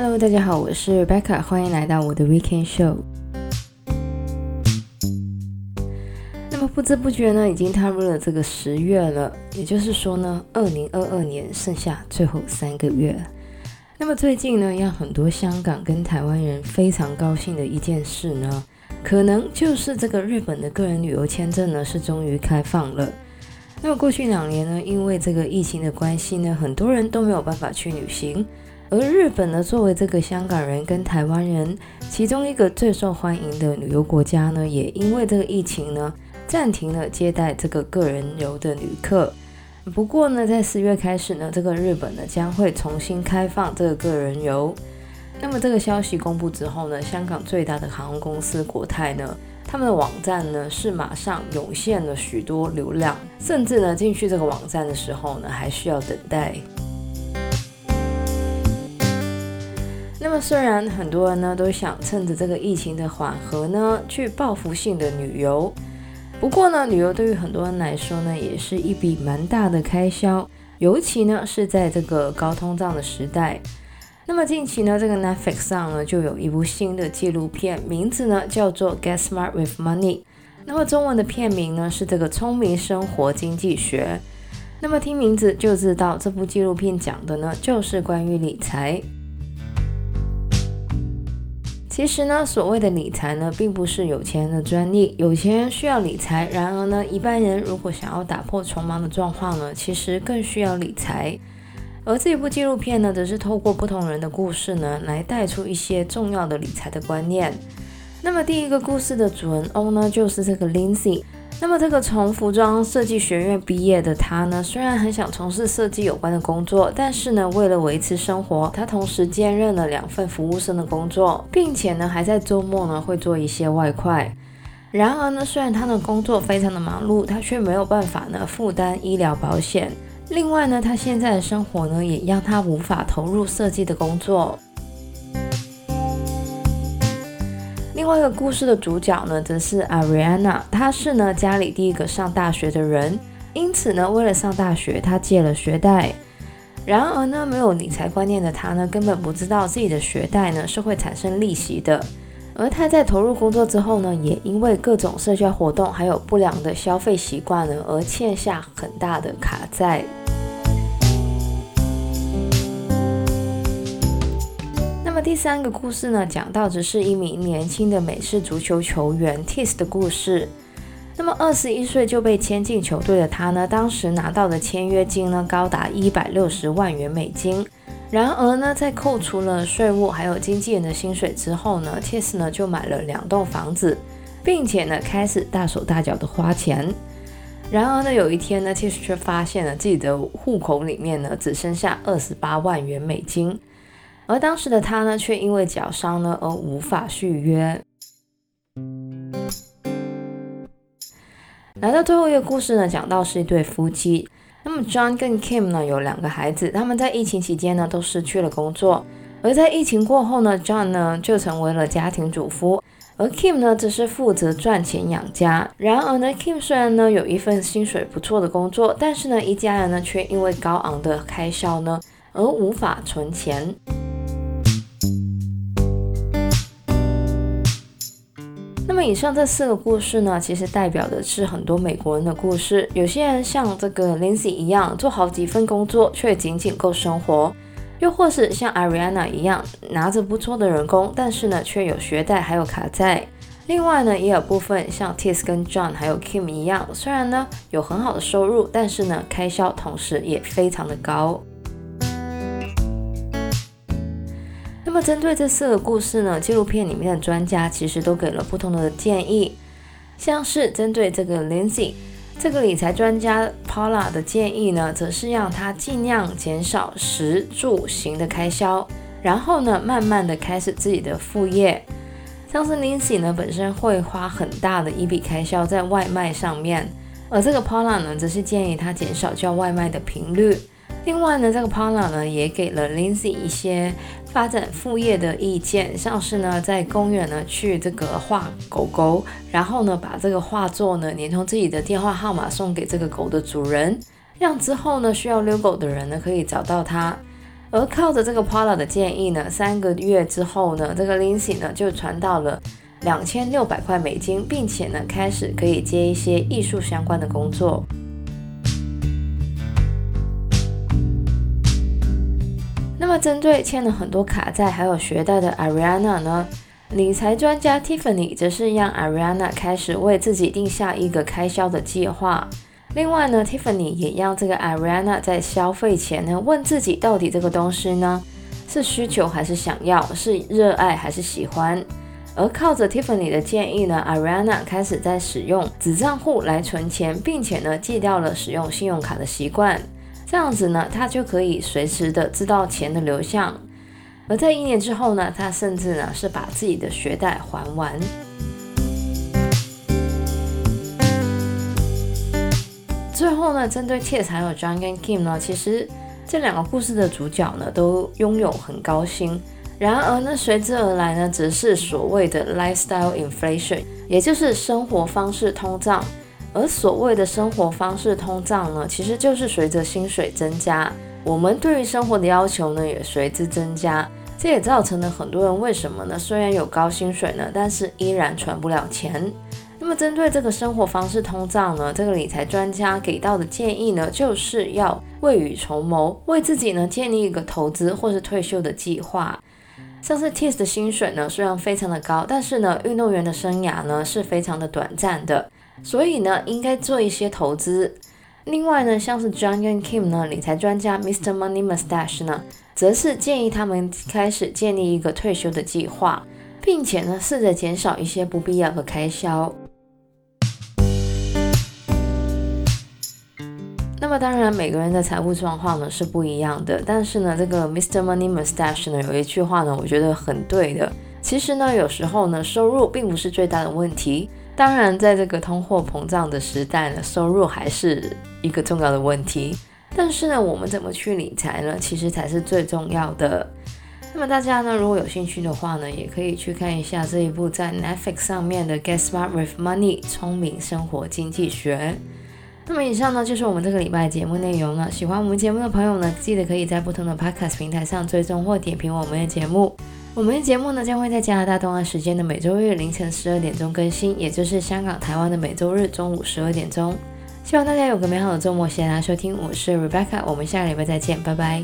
Hello，大家好，我是 Rebecca，欢迎来到我的 Weekend Show。那么不知不觉呢，已经踏入了这个十月了，也就是说呢，二零二二年剩下最后三个月。那么最近呢，让很多香港跟台湾人非常高兴的一件事呢，可能就是这个日本的个人旅游签证呢是终于开放了。那么过去两年呢，因为这个疫情的关系呢，很多人都没有办法去旅行。而日本呢，作为这个香港人跟台湾人其中一个最受欢迎的旅游国家呢，也因为这个疫情呢，暂停了接待这个个人游的旅客。不过呢，在四月开始呢，这个日本呢将会重新开放这个个人游。那么这个消息公布之后呢，香港最大的航空公司国泰呢，他们的网站呢是马上涌现了许多流量，甚至呢进去这个网站的时候呢还需要等待。虽然很多人呢都想趁着这个疫情的缓和呢去报复性的旅游，不过呢旅游对于很多人来说呢也是一笔蛮大的开销，尤其呢是在这个高通胀的时代。那么近期呢，这个 Netflix 上呢就有一部新的纪录片，名字呢叫做《Get Smart with Money》。那么中文的片名呢是这个聪明生活经济学。那么听名字就知道，这部纪录片讲的呢就是关于理财。其实呢，所谓的理财呢，并不是有钱人的专利，有钱人需要理财。然而呢，一般人如果想要打破穷忙的状况呢，其实更需要理财。而这一部纪录片呢，则是透过不同人的故事呢，来带出一些重要的理财的观念。那么第一个故事的主人翁呢，就是这个 Lindsay。那么这个从服装设计学院毕业的他呢，虽然很想从事设计有关的工作，但是呢，为了维持生活，他同时兼任了两份服务生的工作，并且呢，还在周末呢会做一些外快。然而呢，虽然他的工作非常的忙碌，他却没有办法呢负担医疗保险。另外呢，他现在的生活呢，也让他无法投入设计的工作。另外一个故事的主角呢，则是 Ariana，她是呢家里第一个上大学的人，因此呢，为了上大学，她借了学贷。然而呢，没有理财观念的她呢，根本不知道自己的学贷呢是会产生利息的。而她在投入工作之后呢，也因为各种社交活动还有不良的消费习惯呢，而欠下很大的卡债。第三个故事呢，讲到的是一名年轻的美式足球球员 Tiss 的故事。那么二十一岁就被签进球队的他呢，当时拿到的签约金呢，高达一百六十万元美金。然而呢，在扣除了税务还有经纪人的薪水之后呢，Tiss 呢就买了两栋房子，并且呢开始大手大脚的花钱。然而呢，有一天呢，Tiss 却发现了自己的户口里面呢只剩下二十八万元美金。而当时的他呢，却因为脚伤呢而无法续约。来到最后一个故事呢，讲到是一对夫妻。那么 John 跟 Kim 呢有两个孩子，他们在疫情期间呢都失去了工作。而在疫情过后呢，John 呢就成为了家庭主夫，而 Kim 呢则是负责赚钱养家。然而呢，Kim 虽然呢有一份薪水不错的工作，但是呢一家人呢却因为高昂的开销呢而无法存钱。么以上这四个故事呢，其实代表的是很多美国人的故事。有些人像这个 Lindsay 一样，做好几份工作却仅仅够生活；又或是像 Ariana 一样，拿着不错的人工，但是呢却有学贷还有卡债。另外呢，也有部分像 Tiss 跟 John 还有 Kim 一样，虽然呢有很好的收入，但是呢开销同时也非常的高。针对这四个故事呢，纪录片里面的专家其实都给了不同的建议，像是针对这个 Lindsay 这个理财专家 Paula 的建议呢，则是让他尽量减少食住行的开销，然后呢，慢慢的开始自己的副业。像是 Lindsay 呢，本身会花很大的一笔开销在外卖上面，而这个 Paula 呢，则是建议他减少叫外卖的频率。另外呢，这个 Paula 呢也给了 Lindsay 一些发展副业的意见，像是呢在公园呢去这个画狗狗，然后呢把这个画作呢连同自己的电话号码送给这个狗的主人，让之后呢需要遛狗的人呢可以找到它。而靠着这个 Paula 的建议呢，三个月之后呢，这个 Lindsay 呢就赚到了两千六百块美金，并且呢开始可以接一些艺术相关的工作。那么针对欠了很多卡债还有学贷的 Ariana 呢，理财专家 Tiffany 则是让 Ariana 开始为自己定下一个开销的计划。另外呢，Tiffany 也让这个 Ariana 在消费前呢，问自己到底这个东西呢是需求还是想要，是热爱还是喜欢。而靠着 Tiffany 的建议呢，Ariana 开始在使用子账户来存钱，并且呢戒掉了使用信用卡的习惯。这样子呢，他就可以随时的知道钱的流向。而在一年之后呢，他甚至呢是把自己的学贷还完。最后呢，针对 Tiff 还有 John 跟 Kim 呢，其实这两个故事的主角呢都拥有很高薪，然而呢，随之而来呢，则是所谓的 lifestyle inflation，也就是生活方式通胀。而所谓的生活方式通胀呢，其实就是随着薪水增加，我们对于生活的要求呢也随之增加。这也造成了很多人为什么呢？虽然有高薪水呢，但是依然存不了钱。那么针对这个生活方式通胀呢，这个理财专家给到的建议呢，就是要未雨绸缪，为自己呢建立一个投资或是退休的计划。像是 Tis 的薪水呢，虽然非常的高，但是呢，运动员的生涯呢是非常的短暂的，所以呢，应该做一些投资。另外呢，像是 John 跟 Kim 呢，理财专家 Mr. Money Mustache 呢，则是建议他们开始建立一个退休的计划，并且呢，试着减少一些不必要的开销。那么当然，每个人的财务状况呢是不一样的。但是呢，这个 Mr. Money Mustache 呢有一句话呢，我觉得很对的。其实呢，有时候呢，收入并不是最大的问题。当然，在这个通货膨胀的时代呢，收入还是一个重要的问题。但是呢，我们怎么去理财呢？其实才是最重要的。那么大家呢，如果有兴趣的话呢，也可以去看一下这一部在 Netflix 上面的《Get Smart with Money》聪明生活经济学。那么以上呢，就是我们这个礼拜节目内容了。喜欢我们节目的朋友呢，记得可以在不同的 Podcast 平台上追踪或点评我们的节目。我们的节目呢，将会在加拿大东岸时间的每周日凌晨十二点钟更新，也就是香港、台湾的每周日中午十二点钟。希望大家有个美好的周末，谢谢大家收听，我是 Rebecca，我们下个礼拜再见，拜拜。